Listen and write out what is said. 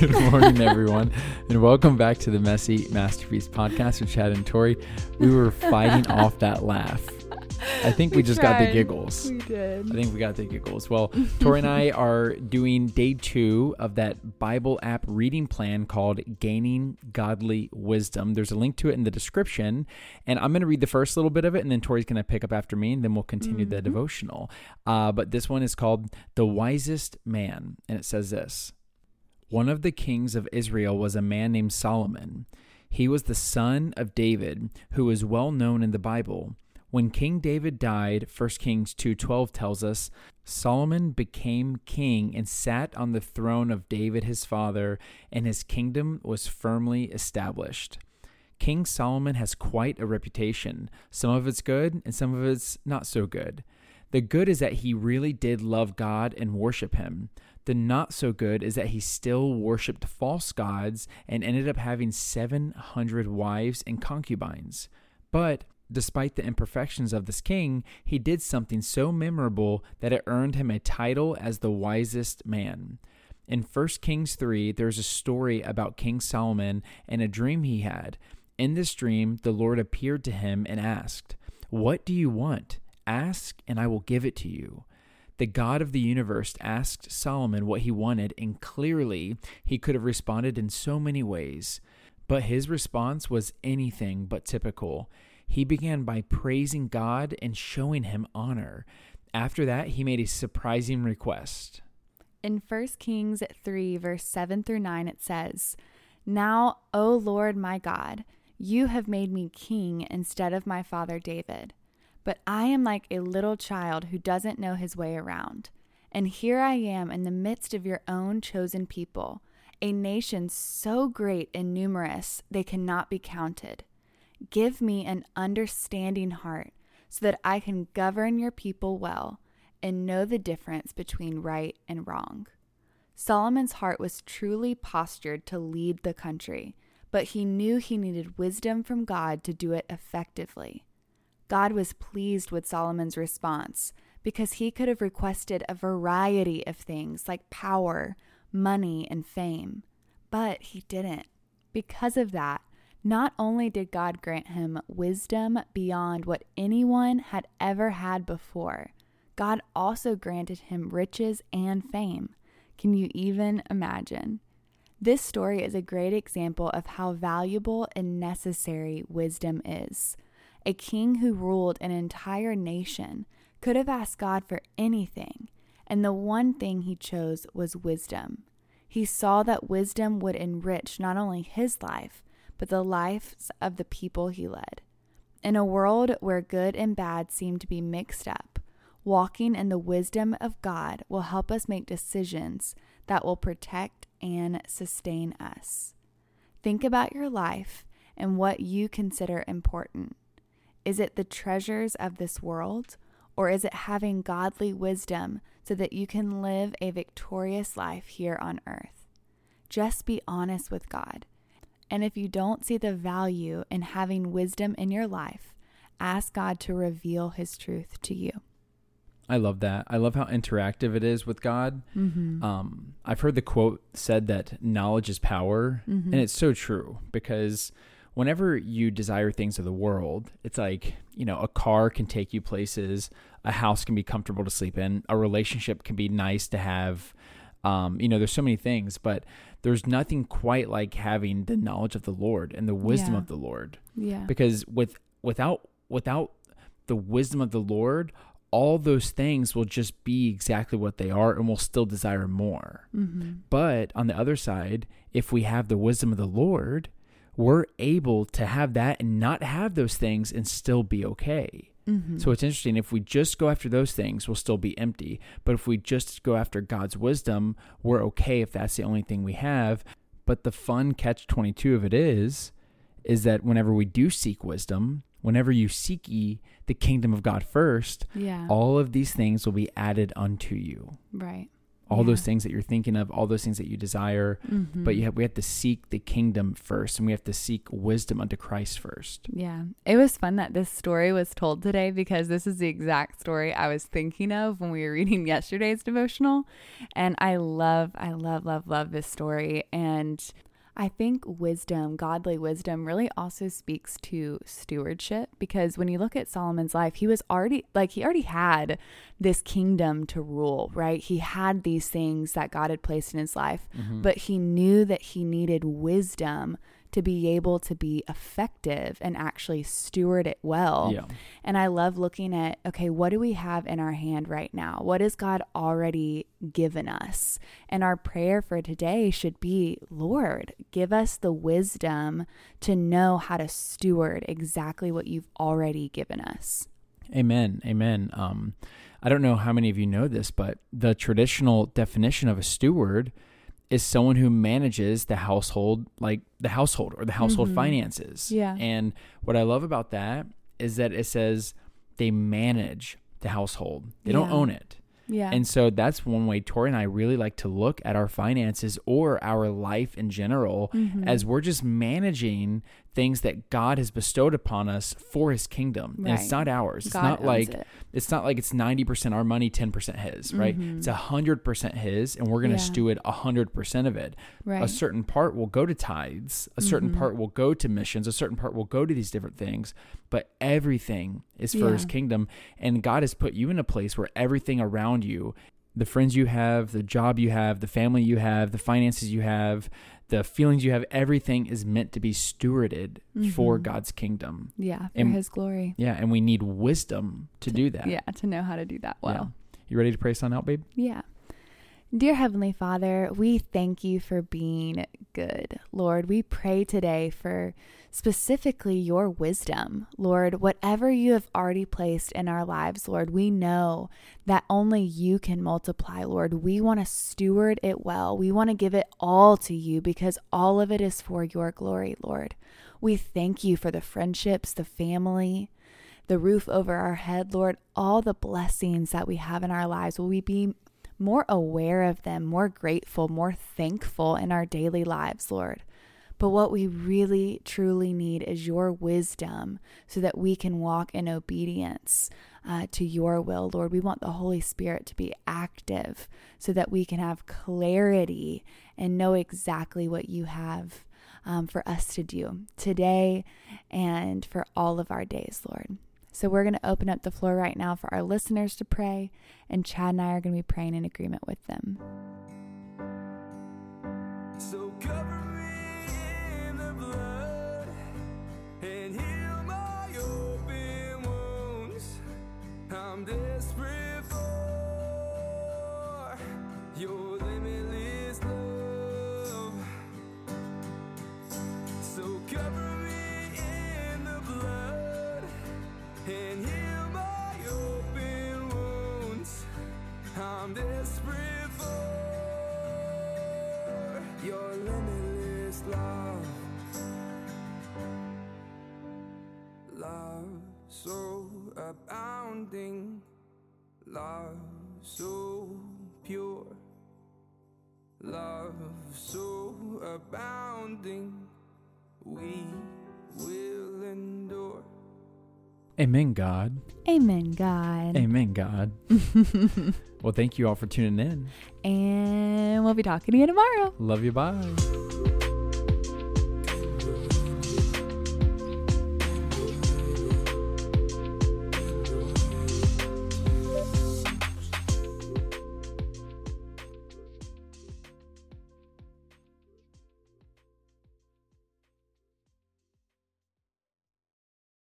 Good morning, everyone, and welcome back to the Messy Masterpiece podcast with Chad and Tori. We were fighting off that laugh. I think we, We just got the giggles. We did. I think we got the giggles. Well, Tori and I are doing day two of that Bible app reading plan called Gaining Godly Wisdom. There's a link to it in the description, and I'm going to read the first little bit of it, and then Tori's going to pick up after me, and then we'll continue the Mhm. devotional. Uh, but this one is called The Wisest Man, and it says this One of the kings of Israel was a man named Solomon. He was the son of David, who is well known in the Bible. When King David died, 1 Kings 2:12 tells us, Solomon became king and sat on the throne of David his father, and his kingdom was firmly established. King Solomon has quite a reputation. Some of it's good and some of it's not so good. The good is that he really did love God and worship him. The not so good is that he still worshiped false gods and ended up having 700 wives and concubines. But despite the imperfections of this king, he did something so memorable that it earned him a title as the wisest man. In 1 Kings 3, there's a story about King Solomon and a dream he had. In this dream, the Lord appeared to him and asked, What do you want? Ask, and I will give it to you. The God of the universe asked Solomon what he wanted, and clearly he could have responded in so many ways. But his response was anything but typical. He began by praising God and showing him honor. After that, he made a surprising request. In 1 Kings 3, verse 7 through 9, it says, Now, O Lord my God, you have made me king instead of my father David. But I am like a little child who doesn't know his way around. And here I am in the midst of your own chosen people, a nation so great and numerous they cannot be counted. Give me an understanding heart so that I can govern your people well and know the difference between right and wrong. Solomon's heart was truly postured to lead the country, but he knew he needed wisdom from God to do it effectively. God was pleased with Solomon's response because he could have requested a variety of things like power, money, and fame, but he didn't. Because of that, not only did God grant him wisdom beyond what anyone had ever had before, God also granted him riches and fame. Can you even imagine? This story is a great example of how valuable and necessary wisdom is. A king who ruled an entire nation could have asked God for anything, and the one thing he chose was wisdom. He saw that wisdom would enrich not only his life, but the lives of the people he led. In a world where good and bad seem to be mixed up, walking in the wisdom of God will help us make decisions that will protect and sustain us. Think about your life and what you consider important. Is it the treasures of this world, or is it having godly wisdom so that you can live a victorious life here on earth? Just be honest with God. And if you don't see the value in having wisdom in your life, ask God to reveal his truth to you. I love that. I love how interactive it is with God. Mm-hmm. Um, I've heard the quote said that knowledge is power, Mhm. and it's so true because whenever you desire things of the world, it's like, you know, a car can take you places, a house can be comfortable to sleep in, a relationship can be nice to have. Um, you know, there's so many things, but there's nothing quite like having the knowledge of the Lord and the wisdom Yeah. of the Lord Yeah. because with without without the wisdom of the Lord, all those things will just be exactly what they are and we'll still desire more. Mm-hmm. But on the other side, if we have the wisdom of the Lord, we're able to have that and not have those things and still be okay. Mm-hmm. So it's interesting. If we just go after those things, we'll still be empty. But if we just go after God's wisdom, we're okay if that's the only thing we have. But the fun catch 22 of it is, is that whenever we do seek wisdom, whenever you seek ye the kingdom of God first, yeah. all of these things will be added unto you. right. All those things that you're thinking of, all those things that you desire. Mhm. But you have, we have to seek the kingdom first, and we have to seek wisdom unto Christ first. Yeah. It was fun that this story was told today because this is the exact story I was thinking of when we were reading yesterday's devotional. And I love, I love, love, love this story. And I think wisdom, godly wisdom, really also speaks to stewardship because when you look at Solomon's life, he was already like, he already had this kingdom to rule, right? He had these things that God had placed in his life, Mm-hmm. but he knew that he needed wisdom to be able to be effective and actually steward it well. Yeah. And I love looking at, okay, what do we have in our hand right now? What has God already given us? And our prayer for today should be, Lord, give us the wisdom to know how to steward exactly what you've already given us. Amen. Amen. Um, I don't know how many of you know this, but the traditional definition of a steward is someone who manages the household, like the household or the household Mhm. finances. Yeah. And what I love about that is that it says they manage the household, they don't own it. Yeah. And so that's one way Tori and I really like to look at our finances or our life in general Mhm. as we're just managing things that God has bestowed upon us for his kingdom. And it's not ours. It's not like it. it's not like it's 90% our money, 10% his, right? Mhm. It's 100% his and we're going to Yeah. steward 100% of it. right. A certain part will go to tithes, a certain Mhm. part will go to missions, a certain part will go to these different things, but everything is for his kingdom and God has put you in a place where everything around you the friends you have, the job you have, the family you have, the finances you have, the feelings you have, everything is meant to be stewarded for Mhm. God's kingdom. yeah, for and- his glory. Yeah, and we need wisdom to do that. Yeah, to know how to do that Yeah. well. You ready to pray son out, babe? Yeah. Dear Heavenly Father, we thank you for being good. Lord, we pray today for specifically your wisdom. Lord, whatever you have already placed in our lives, Lord, we know that only you can multiply, Lord. We want to steward it well. We want to give it all to you because all of it is for your glory, Lord. We thank you for the friendships, the family, the roof over our head, Lord, all the blessings that we have in our lives. Will we be more aware of them, more grateful, more thankful in our daily lives, Lord? But what we really, truly need is your wisdom so that we can walk in obedience uh, to your will, Lord. We want the Holy Spirit to be active so that we can have clarity and know exactly what you have um, for us to do today and for all of our days, Lord. So we're going to open up the floor right now for our listeners to pray, and Chad and I are going to be praying in agreement with them. So cover limitless love. Love so abounding, love so pure, love so abounding, we will endure. Amen, God. Amen, God. Amen, God. well, thank you all for tuning in. And we'll be talking to you tomorrow. Love you. Bye.